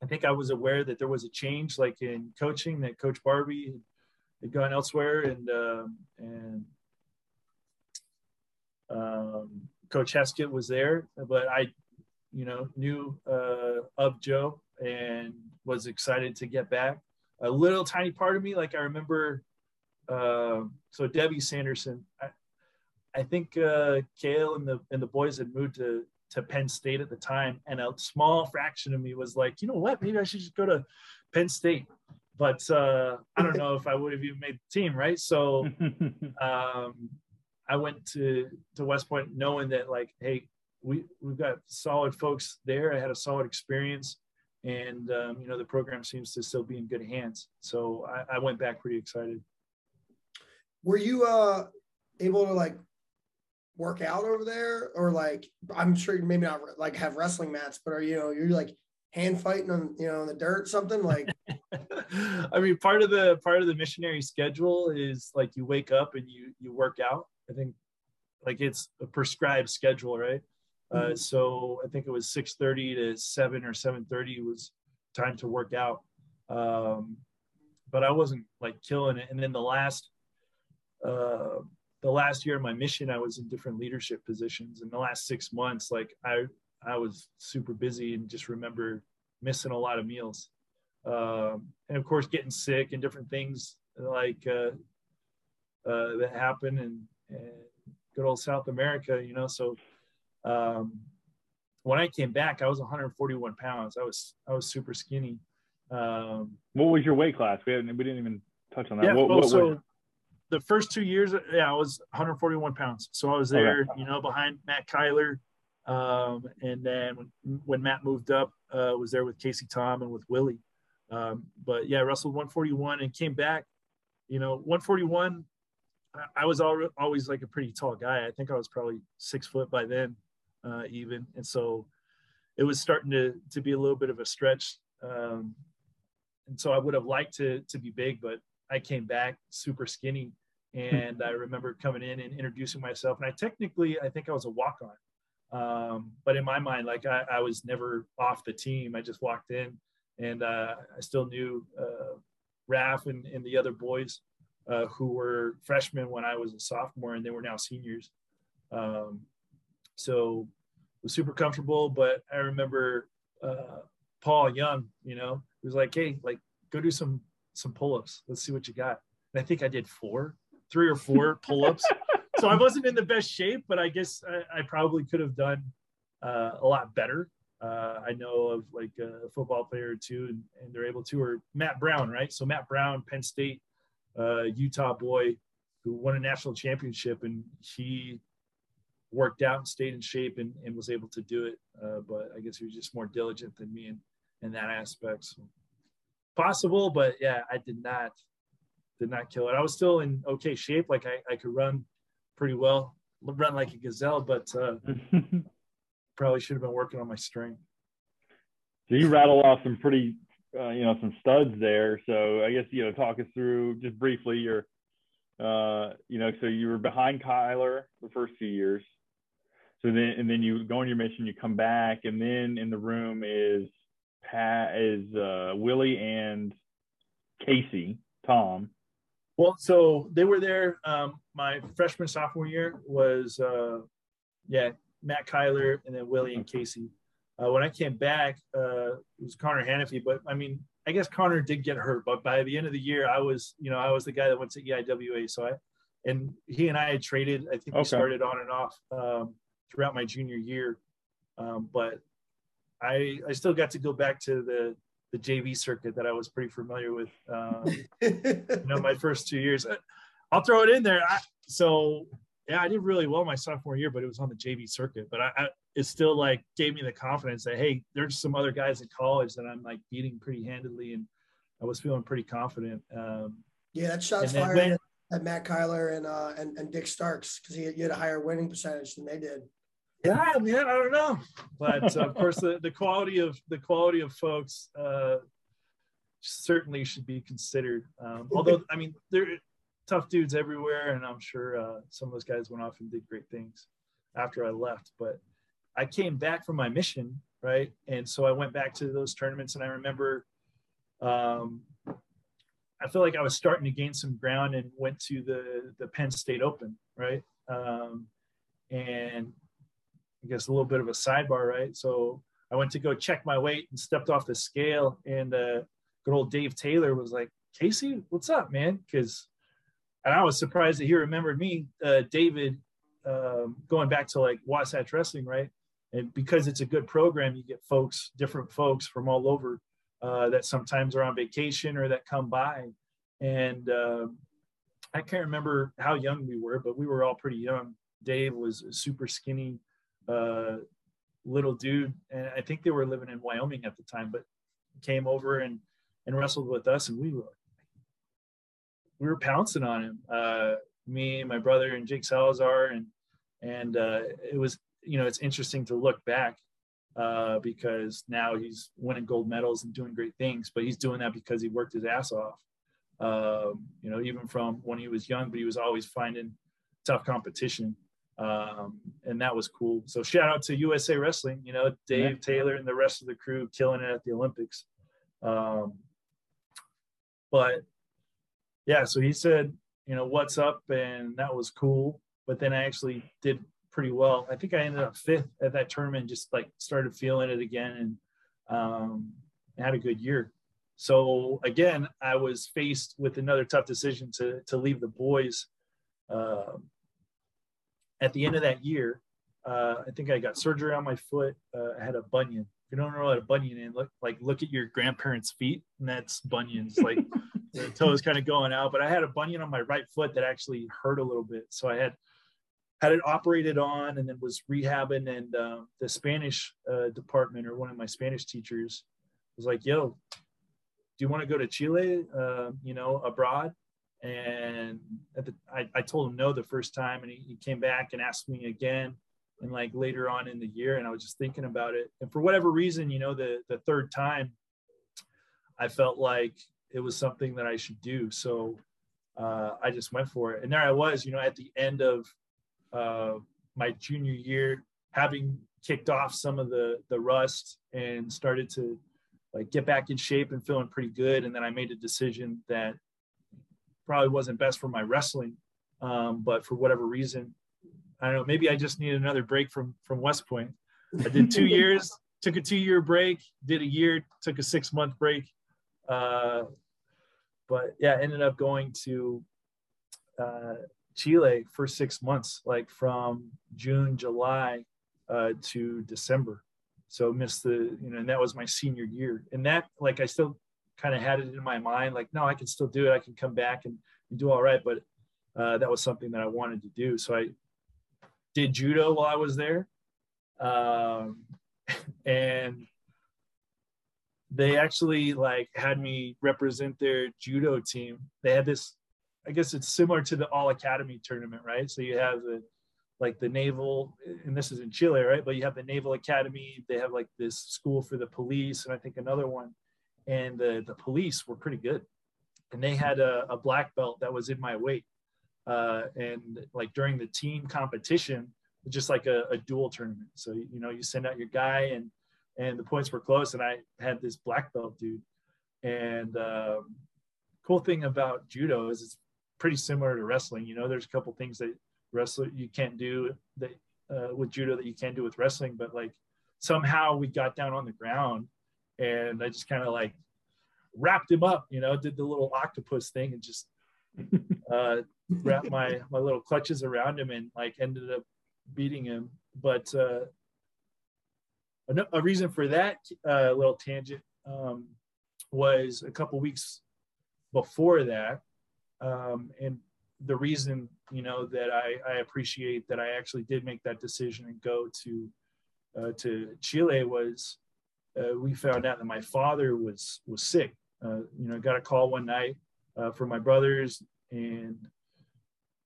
I think I was aware that there was a change, like in coaching, that Coach Barbie had gone elsewhere, and um, and um, Coach Heskett was there. But I, you know, knew uh, of Joe and was excited to get back. A little tiny part of me, like I remember, uh, so Debbie Sanderson. I think uh, Cael and the and the boys had moved to to Penn State at the time, and a small fraction of me was like, you know what, maybe I should just go to Penn State. But uh, I don't know if I would have even made the team, right? So um, I went to to West Point knowing that like, hey, we we've got solid folks there. I had a solid experience, and um, you know the program seems to still be in good hands. So I, I went back pretty excited. Were you uh, able to like work out over there? Or like i'm sure you maybe not like have wrestling mats but are you know you're like hand fighting on you know in the dirt something? Like i mean part of the part of the missionary schedule is like you wake up and you you work out. I think like it's a prescribed schedule right? Uh, mm-hmm. uh, so i think it was 6.30 to 7 or 7.30 was time to work out. Um, but i wasn't like killing it. And then the last uh, the last year of my mission, I was in different leadership positions. In the last six months, like I, I was super busy and just remember missing a lot of meals. Um, and of course, getting sick and different things like uh, uh, that happen and, and, good old South America, you know. So um, when I came back, I was 141 pounds. I was I was super skinny. Um, what was your weight class? We haven't we didn't even touch on that. Yeah, what, well, what, so the first two years, yeah, I was 141 pounds. So I was there, okay. you know, behind Matt Cyler. Um, and then when, when, Matt moved up, uh, was there with Casey Tom and with Willie. Um, but yeah, wrestled 141 and came back, you know, 141. I, I was al- always like a pretty tall guy. I think I was probably six foot by then, uh, even. And so it was starting to, to be a little bit of a stretch. Um, and so I would have liked to, to be big, but I came back super skinny and I remember coming in and introducing myself. And I technically, I think I was a walk on. Um, but in my mind, like I, I, was never off the team. I just walked in and uh, I still knew uh, Raf and, and, the other boys uh, who were freshmen when I was a sophomore and they were now seniors. Um, so was super comfortable. But I remember uh, Paul Young, you know, he was like, hey, like go do some some pull-ups. Let's see what you got. And I think I did four three or four pull-ups. so I wasn't in the best shape, but I guess I, I probably could have done uh, a lot better. Uh, I know of like a football player or two, and, and, they're able to, or Matt Brown, right? So Matt Brown, Penn State, uh, Utah boy, who won a national championship, and he worked out and stayed in shape and, and was able to do it. Uh, but I guess he was just more diligent than me in, in that aspect. So possible, but yeah, I did not did not kill it. I was still in okay shape. Like I, I could run pretty well, run like a gazelle, but uh, probably should have been working on my strength. So you rattle off some pretty, uh, you know, some studs there. So I guess you know, talk us through just briefly your, uh, you know, so you were behind Cyler the first few years. So then, and then you go on your mission, you come back, and then in the room is Pat, is uh, Willie and Casey, Tom, well, so they were there. Um, my freshman sophomore year was uh, yeah Matt Cyler and then Willie and Casey. Uh, when I came back, uh, it was Connor Hannify. But I mean, I guess Connor did get hurt. But by the end of the year, I was you know I was the guy that went to EIWA. So I and he and I had traded. I think okay. we started on and off um, throughout my junior year. Um, but I I still got to go back to the the JV circuit that I was pretty familiar with. Um, you know, my first two years. Uh, I'll throw it in there. I, so yeah, I did really well my sophomore year, but it was on the JV circuit. But I, I, it still like gave me the confidence that hey, there's some other guys in college that I'm like beating pretty handedly, and I was feeling pretty confident. Um, yeah, that shots fired when, at Matt Cyler and uh, and, and Dick Starks because he, he had a higher winning percentage than they did. Yeah, man, I don't know, but uh, of course the, the quality of the quality of folks uh, certainly should be considered. Um, although I mean, there are tough dudes everywhere, and I'm sure uh, some of those guys went off and did great things after I left. But I came back from my mission, right, and so I went back to those tournaments, and I remember. Um, I feel like I was starting to gain some ground and went to the the Penn State Open, right? Um, and I guess a little bit of a sidebar, right? So I went to go check my weight and stepped off the scale, and uh, good old Dave Taylor was like, "Casey, what's up, man?" Because and I was surprised that he remembered me, uh, David, um, going back to like Wasatch Wrestling, right? And because it's a good program, you get folks, different folks from all over uh, that sometimes are on vacation or that come by. And uh, I can't remember how young we were, but we were all pretty young. Dave was super skinny uh, little dude, and I think they were living in Wyoming at the time, but came over and and wrestled with us, and we were we were pouncing on him. Uh, me, my brother, and Jake Salazar, and and uh, it was you know it's interesting to look back uh, because now he's winning gold medals and doing great things, but he's doing that because he worked his ass off. Um, you know, even from when he was young, but he was always finding tough competition. Um, and that was cool. So shout out to USA Wrestling, you know, Dave yeah. Taylor and the rest of the crew killing it at the Olympics. Um, but yeah, so he said, you know, what's up? And that was cool. But then I actually did pretty well. I think I ended up fifth at that tournament, just like started feeling it again and um, had a good year. So again, I was faced with another tough decision to, to leave the boys. Uh, at the end of that year, uh, I think I got surgery on my foot. Uh, I had a bunion. If you don't know what a bunion is, look like look at your grandparents' feet, and that's bunions. Like the toes kind of going out. But I had a bunion on my right foot that actually hurt a little bit. So I had had it operated on and then was rehabbing. And uh, the Spanish uh, department or one of my Spanish teachers was like, yo, do you want to go to Chile, uh, you know, abroad? And the, I, I, told him no the first time. And he, he came back and asked me again. And like later on in the year, and I was just thinking about it. And for whatever reason, you know, the the third time, I felt like it was something that I should do. So uh, I just went for it. And there I was, you know, at the end of uh, my junior year, having kicked off some of the the rust and started to like get back in shape and feeling pretty good. And then I made a decision that probably wasn't best for my wrestling, um, but for whatever reason, I don't know. Maybe I just needed another break from from West Point. I did two years, took a two year break, did a year, took a six month break, uh, but yeah, ended up going to uh, Chile for six months, like from June, July uh, to December. So missed the, you know, and that was my senior year. And that, like, I still kind of had it in my mind, like, no, I can still do it. I can come back and, and do all right. But uh, that was something that I wanted to do. So I did judo while I was there. Um, and they actually like had me represent their judo team. They had this, I guess it's similar to the All Academy tournament, right? So you have the like the naval, and this is in Chile, right? But you have the Naval Academy. They have like this school for the police, and I think another one. And the the police were pretty good, and they had a, a black belt that was in my weight. Uh, and like during the team competition, just like a, a dual tournament. So you know, you send out your guy and and the points were close. And I had this black belt dude. And um, cool thing about judo is it's pretty similar to wrestling. You know, there's a couple things that wrestler you can't do that uh, with judo that you can't do with wrestling, but like somehow we got down on the ground and I just kind of like wrapped him up, you know, did the little octopus thing and just uh, wrapped my my little clutches around him and like ended up beating him. But uh, a, a reason for that uh, little tangent. Um, was a couple weeks before that. Um, and the reason, you know, that I, I appreciate that I actually did make that decision and go to uh, to Chile was uh, we found out that my father was was sick. Uh, you know, got a call one night uh, from my brothers, and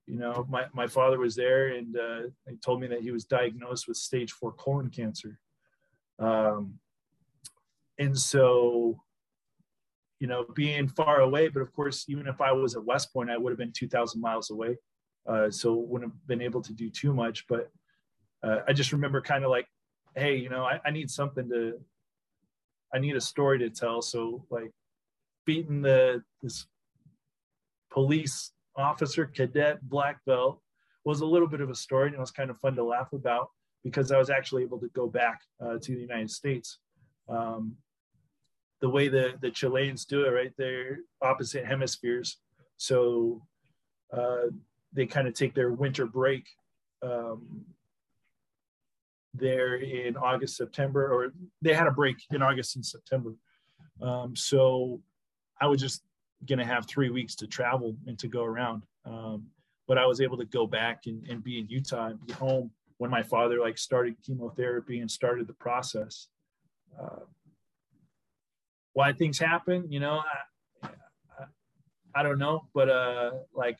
you know, my my father was there, and uh, they told me that he was diagnosed with stage four colon cancer. Um, and so you know, being far away. But of course, even if I was at West Point, I would have been 2,000 miles away. Uh, so wouldn't have been able to do too much. But uh, I just remember kind of like, hey, you know, I, I, need something to, I need a story to tell. So like beating the this police officer cadet black belt was a little bit of a story and it was kind of fun to laugh about because I was actually able to go back uh, to the United States. Um, the way the, the Chileans do it, right? They're opposite hemispheres. So uh, they kind of take their winter break um, there in August, September, or they had a break in August and September. Um, so I was just going to have three weeks to travel and to go around. Um, but I was able to go back and, and be in Utah and be home when my father like started chemotherapy and started the process. Uh, why things happen, you know, I, I, I don't know, but uh, like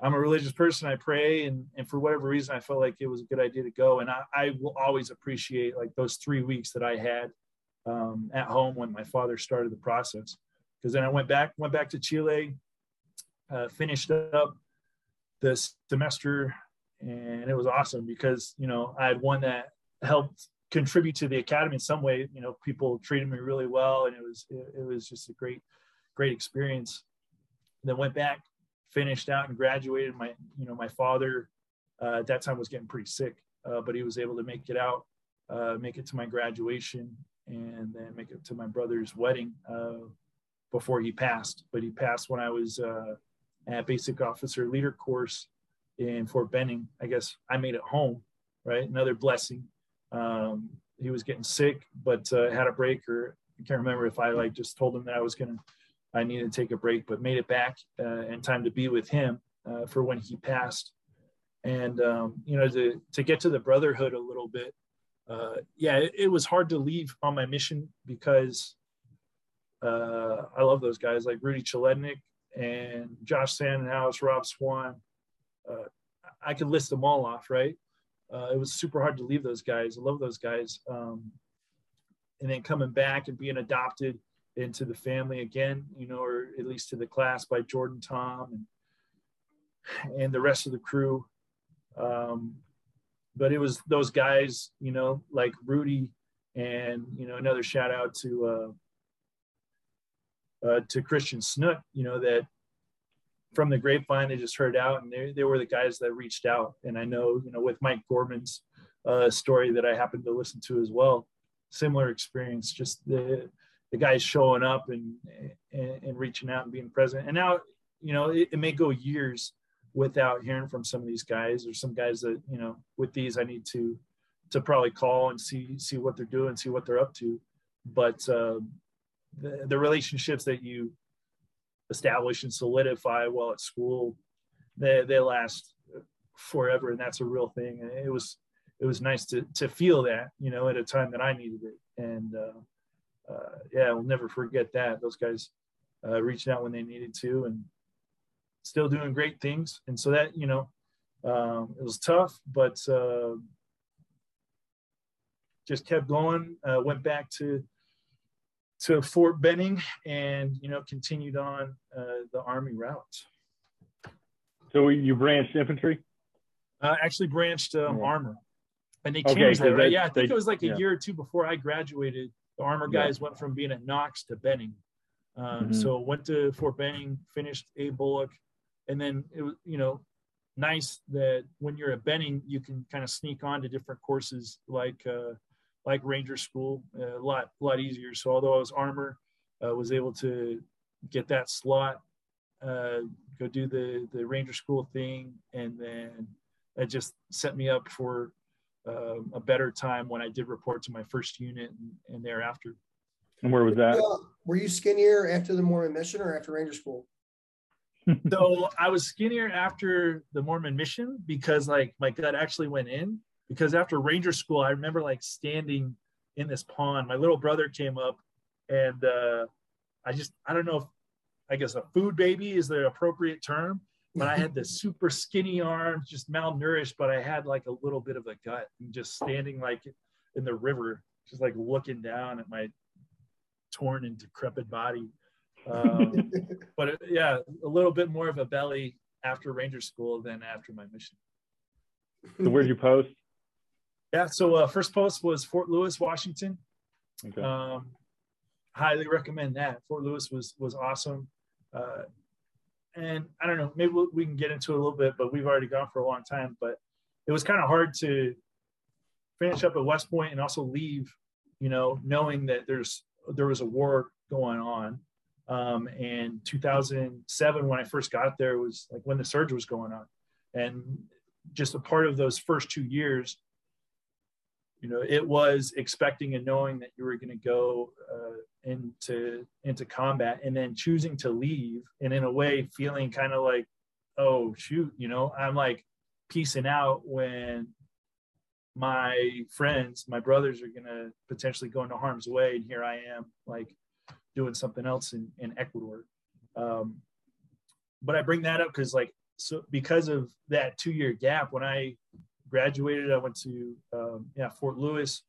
I'm a religious person. I pray, and and for whatever reason, I felt like it was a good idea to go. And I, I will always appreciate like those three weeks that I had um, at home when my father started the process. Because then I went back, went back to Chile, uh, finished up the semester, and it was awesome because you know I had one that helped contribute to the academy in some way. You know, people treated me really well, and it was it, it was just a great great experience. And then went back, finished out, and graduated. My you know my father uh, at that time was getting pretty sick, uh, but he was able to make it out, uh, make it to my graduation, and then make it to my brother's wedding uh, before he passed. But he passed when I was uh, at basic officer leader course in Fort Benning. I guess I made it home, right? Another blessing um, he was getting sick, but uh, had a break, or I can't remember if I like just told him that I was gonna, I needed to take a break, but made it back uh, in time to be with him uh, for when he passed. And um, you know, to to get to the brotherhood a little bit, uh, yeah, it, it, was hard to leave on my mission because uh, I love those guys like Rudy Chalednik and Josh Sandhouse, Rob Swan. Uh, I could list them all off, right? uh, it was super hard to leave those guys. I love those guys. Um, and then coming back and being adopted into the family again, you know, or at least to the class by Jordan Tom and, and the rest of the crew. Um, but it was those guys, you know, like Rudy and, you know, another shout out to, uh, uh, to Christian Snook, you know, that from the grapevine, they just heard out, and they, they were the guys that reached out. And I know, you know, with Mike Gorman's uh, story that I happened to listen to as well, similar experience. Just the the guys showing up and, and, and reaching out and being present. And now, you know, it, it may go years without hearing from some of these guys or some guys that you know with these I need to to probably call and see see what they're doing, see what they're up to. But uh, the, the relationships that you establish and solidify while at school, they, they last forever. And that's a real thing. And it was, it was nice to, to feel that, you know, at a time that I needed it. And uh, uh, yeah, we'll never forget that. Those guys uh, reached out when they needed to and still doing great things. And so that, you know, um, it was tough, but uh, just kept going. Uh, went back to to Fort Benning and you know continued on uh, the Army route. So you branched infantry? Uh, actually branched um, armor, and they changed okay, that. Right? yeah, I think they, it was like a yeah. year or two before I graduated. The armor guys yeah. went from being at Knox to Benning. Um, mm-hmm. So went to Fort Benning, finished a BOLC, and then it was you know nice that when you're at Benning, you can kind of sneak on to different courses like uh, like Ranger School, a lot lot easier. So although I was armor, uh, was able to get that slot, uh, go do the the Ranger School thing, and then it just set me up for uh, a better time when I did report to my first unit and, and thereafter. And where was that? Uh, were you skinnier after the Mormon mission or after Ranger School? so I was skinnier after the Mormon mission because like my gut actually went in. Because after Ranger School, I remember like standing in this pond. My little brother came up, and uh, I just I don't know if I guess a food baby is the appropriate term, but I had the super skinny arms, just malnourished, but I had like a little bit of a gut and just standing like in the river, just like looking down at my torn and decrepit body. Um, but it, yeah, a little bit more of a belly after Ranger School than after my mission. So where'd you post? Yeah, so uh, first post was Fort Lewis, Washington. Okay. Um, highly recommend that. Fort Lewis was was awesome. Uh, and I don't know, maybe we can get into a little bit, but we've already gone for a long time. But it was kind of hard to finish up at West Point and also leave, you know, knowing that there's there was a war going on. Um, and 2007, when I first got there, was like when the surge was going on, and just a part of those first two years, you know, it was expecting and knowing that you were going to go uh, into into combat, and then choosing to leave, and in a way feeling kind of like, oh shoot, you know, I'm like piecing out when my friends, my brothers are gonna potentially go into harm's way, and here I am, like doing something else in, in Ecuador. Um, but I bring that up because, like, so because of that two year gap, when I graduated, I went to um, yeah Fort Lewis,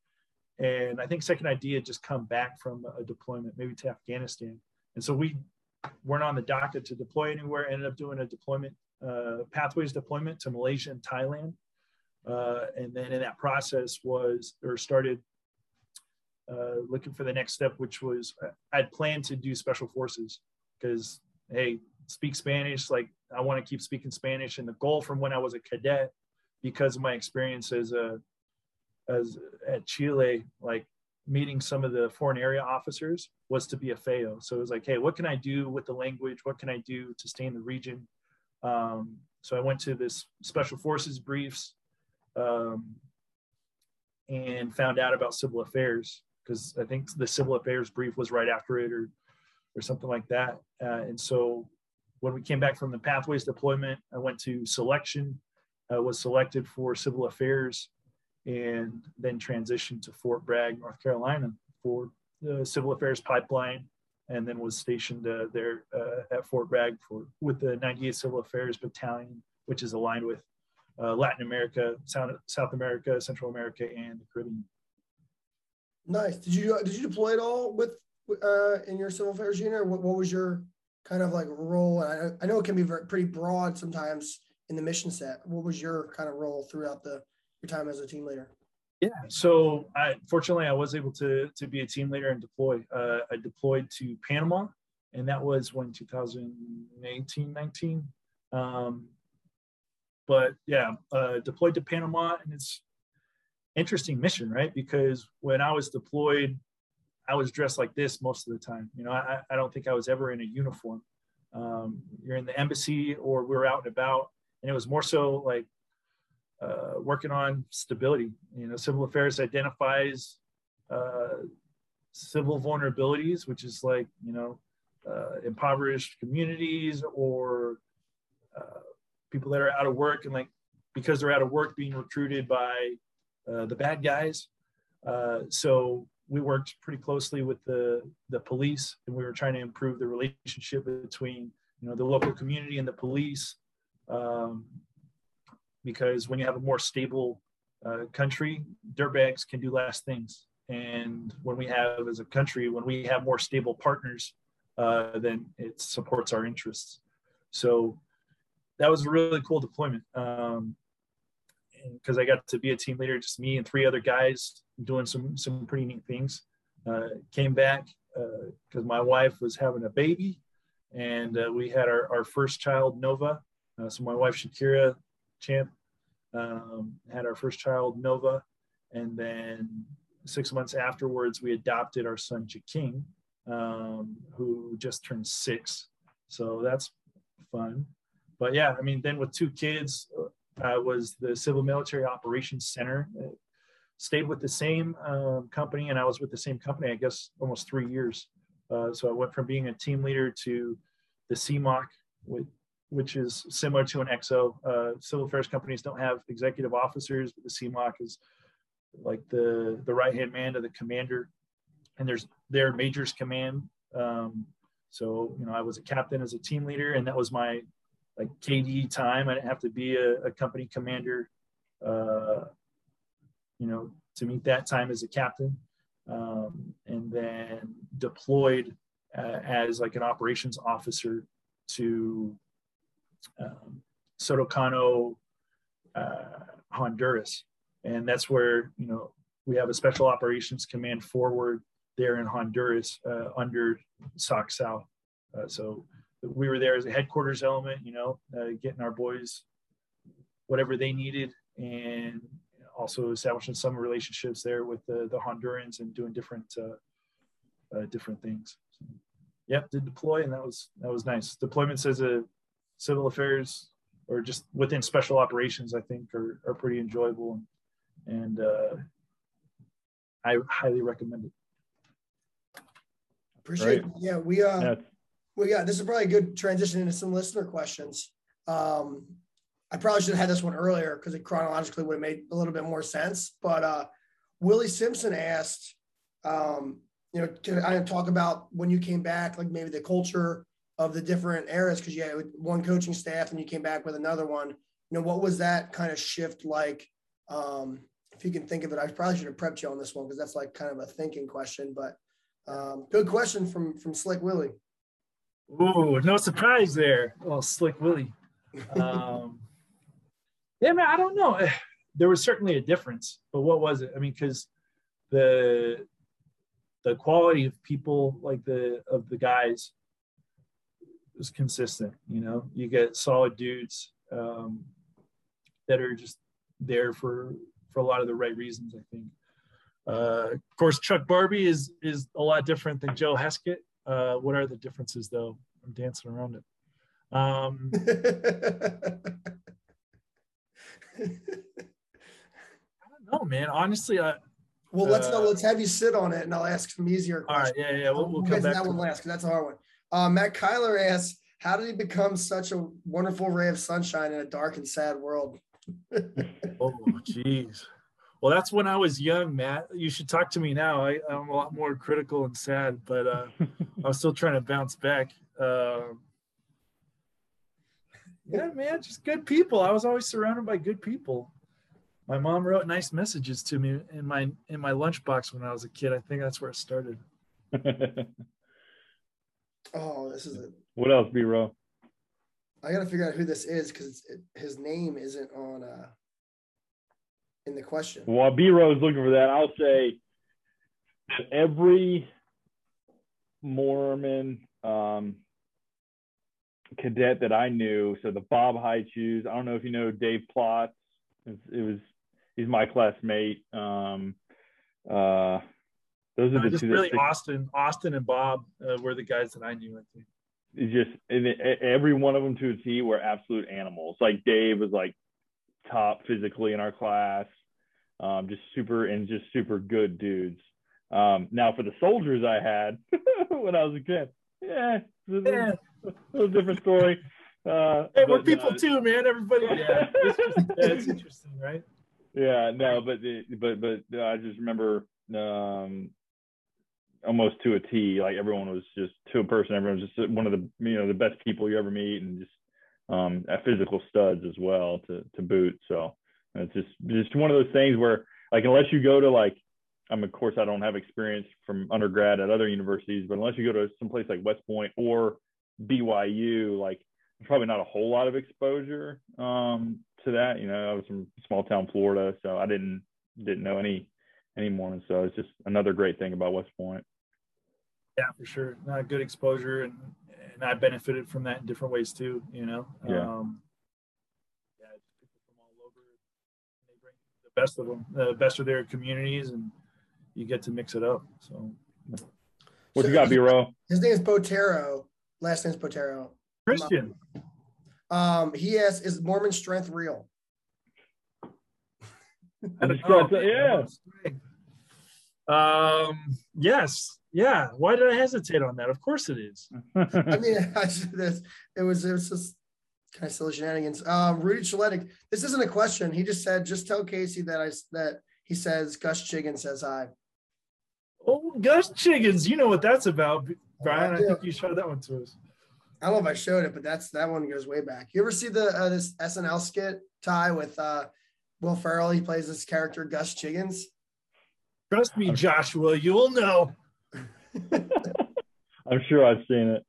and I think Second ID had just come back from a deployment, maybe to Afghanistan, and so we weren't on the docket to deploy anywhere. Ended up doing a deployment, uh, pathways deployment to Malaysia and Thailand. Uh, and then in that process was or started uh, looking for the next step, which was I'd planned to do special forces. Because hey, speak Spanish. Like I want to keep speaking Spanish, and the goal from when I was a cadet, because of my experience as a as at Chile, like meeting some of the foreign area officers was to be a FAO. So it was like, hey, what can I do with the language? What can I do to stay in the region? Um, so I went to this special forces briefs um, and found out about civil affairs because I think the civil affairs brief was right after it or or something like that. Uh, and so when we came back from the pathways deployment, I went to selection, uh, was selected for civil affairs, and then transitioned to Fort Bragg, North Carolina for the civil affairs pipeline, and then was stationed uh, there uh, at Fort Bragg for with the 98th Civil Affairs Battalion, which is aligned with uh, Latin America, South, South America, Central America, and the Caribbean. Nice. Did you did you deploy at all with uh, in your civil affairs unit? What, what was your kind of like role? I, I know it can be very, pretty broad sometimes in the mission set. What was your kind of role throughout the your time as a team leader? Yeah, so I fortunately I was able to to be a team leader and deploy. Uh, I deployed to Panama, and that was when 2018, 19. Um, but yeah, uh, deployed to Panama, and it's interesting mission, right? Because when I was deployed, I was dressed like this most of the time. You know, I, I don't think I was ever in a uniform. Um, you're in the embassy or we are out and about, and it was more so like uh, working on stability. You know, civil affairs identifies uh, civil vulnerabilities, which is like you know uh, impoverished communities or uh, people that are out of work and like because they're out of work being recruited by uh, the bad guys. Uh, so we worked pretty closely with the the police, and we were trying to improve the relationship between you know the local community and the police. Um, because when you have a more stable uh, country, dirtbags can do less things. And when we have, as a country, when we have more stable partners, uh, then it supports our interests. So that was a really cool deployment um, because I got to be a team leader, just me and three other guys doing some some pretty neat things. Uh, came back because uh, my wife was having a baby, and uh, we had our, our first child, Nova. Uh, so my wife Shakira Champ um, had our first child, Nova, and then six months afterwards, we adopted our son Jaking, um, who just turned six. So that's fun but yeah, I mean, then with two kids, uh, was the Civil Military Operations Center. stayed with the same um, company, and I was with the same company, I guess, almost three years. Uh, so I went from being a team leader to the CMOC, with, which is similar to an XO. Uh, civil affairs companies don't have executive officers, but the CMOC is like the the right hand man to the commander, and there's their majors command. Um, so you know, I was a captain as a team leader, and that was my like KD time. I didn't have to be a, a company commander, uh, you know, to meet that time as a captain, um, and then deployed uh, as like an operations officer to um, Soto Cano, uh, Honduras, and that's where you know we have a special operations command forward there in Honduras uh, under SOC. Uh, so we were there as a headquarters element, you know, uh, getting our boys whatever they needed and also establishing some relationships there with the, the Hondurans and doing different uh, uh, different things. So, yep, did deploy and that was that was nice. Deployments as a civil affairs or just within special operations, I think are, are pretty enjoyable and, and uh, I highly recommend it. Appreciate it. Yeah, we uh yeah. we got this is probably a good transition into some listener questions. Um I probably should have had this one earlier because it chronologically would have made a little bit more sense. But uh Willie Simpson asked, um, you know, to I talk about when you came back, like maybe the culture of the different eras, because you had one coaching staff and you came back with another one. You know, what was that kind of shift like? Um, if you can think of it, I probably should have prepped you on this one because that's like kind of a thinking question. But um, good question from from Slick Willie. Ooh, no surprise there. Well, Slick Willie. Um, yeah, man, I don't know. Eh, there was certainly a difference, but what was it? I mean, because the the quality of people, like the of the guys, was consistent. You know, you get solid dudes um, that are just there for for a lot of the right reasons. I think. Uh, of course, Chuck Barbie is is a lot different than Joe Heskett. Uh, what are the differences, though? I'm dancing around it. Um, I don't know, man. Honestly, I. Well, let's uh, let's have you sit on it, and I'll ask some easier questions. All right, yeah, yeah, we'll, we'll come back that one last because that's a hard one. Uh, Matt Cyler asks, "How did he become such a wonderful ray of sunshine in a dark and sad world?" oh, jeez. Well, that's when I was young, Matt. You should talk to me now. I, am a lot more critical and sad, but uh, I was still trying to bounce back. Uh, yeah, man, just good people. I was always surrounded by good people. My mom wrote nice messages to me in my in my lunchbox when I was a kid. I think that's where it started. oh, this is it. What else, B row? I got to figure out who this is because it, his name isn't on uh in the question. While B row is looking for that, I'll say every Mormon um, cadet that I knew. So the Bob High shoes. I don't know if you know Dave Plotz. It was he's my classmate. Um, uh, those are the just two. Really, Austin, Austin, and Bob uh, were the guys that I knew. I think. Just every one of them to a T were absolute animals. Like Dave was like top physically in our class, um, just super and just super good dudes. Um, now for the soldiers I had when I was a kid, yeah, yeah. a little different story. Uh, hey, we're people uh, too, man. Everybody, yeah, it's, just, yeah, it's interesting, right? Yeah, no, but but but I just remember um, almost to a T. Like everyone was just to a person. Everyone was just one of the you know the best people you ever meet, and just um, physical studs as well to to boot. So it's just just one of those things where like unless you go to like I'm of course, I don't have experience from undergrad at other universities, but unless you go to some place like West Point or BYU, like probably not a whole lot of exposure um, to that. You know, I was from small town Florida, so I didn't didn't know any any Mormons. So it's just another great thing about West Point. Yeah, for sure. Not good exposure, and and I benefited from that in different ways too. You know. Yeah. Um, yeah, people from all over. They bring the best of them, the best of their communities, and you get to mix it up. So, what so you got, B row? His name is Botero. Last name is Botero. Christian. Um, he asks, is Mormon strength real? yeah. Um. Yes. Yeah. Why did I hesitate on that? Of course it is. I mean, I just, it was it was just kind of silly shenanigans. Um, Rudy Chaletic. This isn't a question. He just said, just tell Casey that I that he says Gus Chiggins says hi. Oh, Gus Chiggins. You know what that's about, Brian. I think you showed that one to us. I don't know if I showed it, but that's that one goes way back. You ever see the uh, this SNL skit tie with uh, Will Ferrell? He plays this character Gus Chiggins. Trust me, Joshua, you will know. I'm sure I've seen it.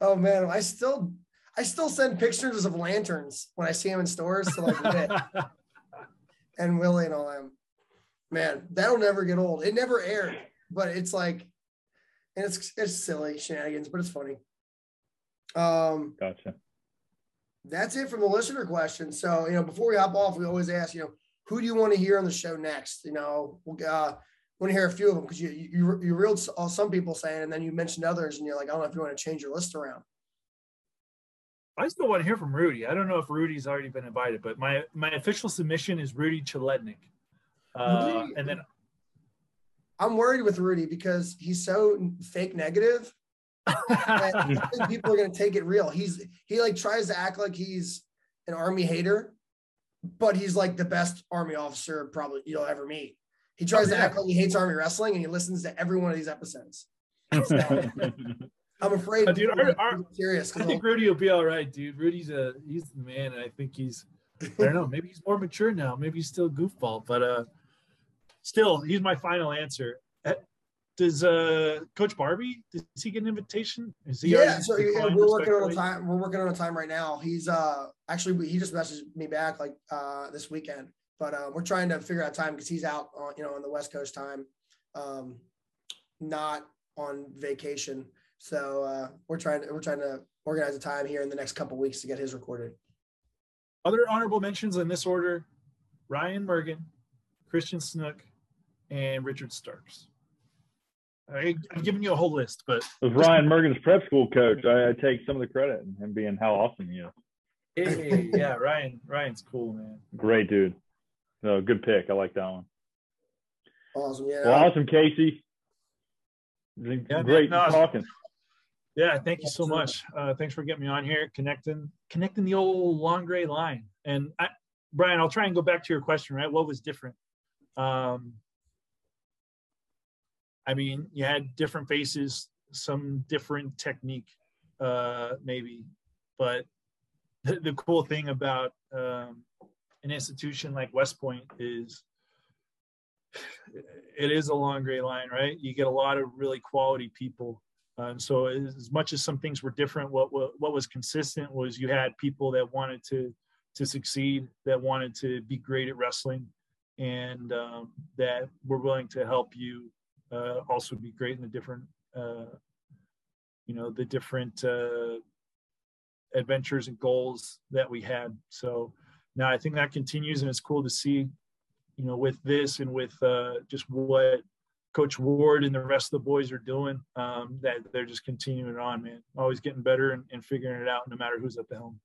Oh man, I still I still send pictures of lanterns when I see them in stores to like and Willie and all them. Man, that'll never get old. It never aired, but it's like, and it's it's silly shenanigans, but it's funny. Um, gotcha. That's it from the listener question. So you know, before we hop off, we always ask you know who do you want to hear on the show next? You know, we'll uh, want to hear a few of them because you you you reeled some people saying, and then you mentioned others, and you're like, I don't know if you want to change your list around. I still want to hear from Rudy. I don't know if Rudy's already been invited, but my my official submission is Rudy Chaletnik. Uh, and then I'm worried with Rudy because he's so fake negative. people are going to take it real. He's he like tries to act like he's an army hater, but he's like the best army officer probably you'll ever meet. He tries oh, yeah. to act like he hates army wrestling and he listens to every one of these episodes. So, I'm afraid. Uh, dude, our, our, serious. I think Rudy will be all right, dude. Rudy's a he's the man, and I think he's. I don't know. Maybe he's more mature now. Maybe he's still goofball, but uh, still, he's my final answer. Uh, does uh Coach Barbie does he get an invitation? Is he yeah, so yeah, we're working on a time. We're working on a time right now. He's uh actually he just messaged me back like uh this weekend, but uh, we're trying to figure out time because he's out on you know on the West Coast time, um, not on vacation. So uh, we're trying to we're trying to organize a time here in the next couple weeks to get his recorded. Other honorable mentions in this order: Ryan Mergen, Christian Snook, and Richard Starks. I, am giving you a whole list, but as Ryan Mergen's prep school coach, I, I, take some of the credit in him being how awesome he is. Hey, yeah, Ryan. Ryan's cool, man. Great dude. No, good pick. I like that one. Awesome. Yeah. Well, awesome, Casey. Yeah, great no, talking. Yeah, thank you so much. Uh, thanks for getting me on here, connecting connecting the old long gray line. And I, Brian, I'll try and go back to your question. Right, what was different? Um, I mean, you had different faces, some different technique, uh, maybe, but the, the cool thing about um, an institution like West Point is it is a long gray line, right? You get a lot of really quality people um, so as much as some things were different, what, what, what was consistent was you had people that wanted to to succeed, that wanted to be great at wrestling, and um, that were willing to help you uh, also be great in the different, uh, you know, the different uh, adventures and goals that we had. So now I think that continues, and it's cool to see, you know, with this and with uh, just what Coach Ward and the rest of the boys are doing. Um, that they're just continuing on, man. Always getting better and, and, figuring it out, no matter who's at the helm.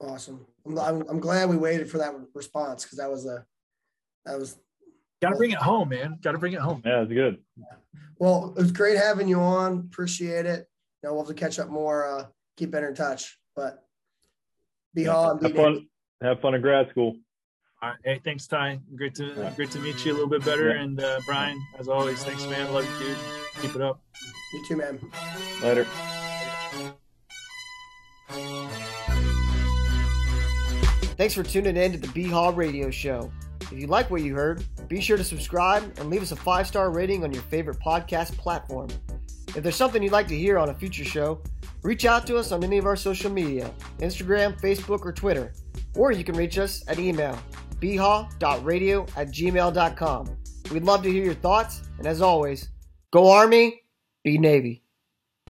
Awesome. I'm, I'm, I'm glad we waited for that response because that was a that was. Got to bring it home, man. Got to bring it home. Yeah, it's good. Well, it was great having you on. Appreciate it. You know, we'll have to catch up more. Uh, keep better in touch, but be yeah, on. Have fun. Have fun in grad school. All right. Hey, thanks, Ty. Great to great to meet you a little bit better. And uh, Brian, as always, thanks, man. Love you, dude. Keep it up. You too, man. Later. Thanks for tuning in to the B Hall Radio Show. If you like what you heard, be sure to subscribe and leave us a five star rating on your favorite podcast platform. If there's something you'd like to hear on a future show, reach out to us on any of our social media Instagram, Facebook, or Twitter. Or you can reach us at email bhaw.radio at gmail.com. We'd love to hear your thoughts, and as always, go Army, be Navy.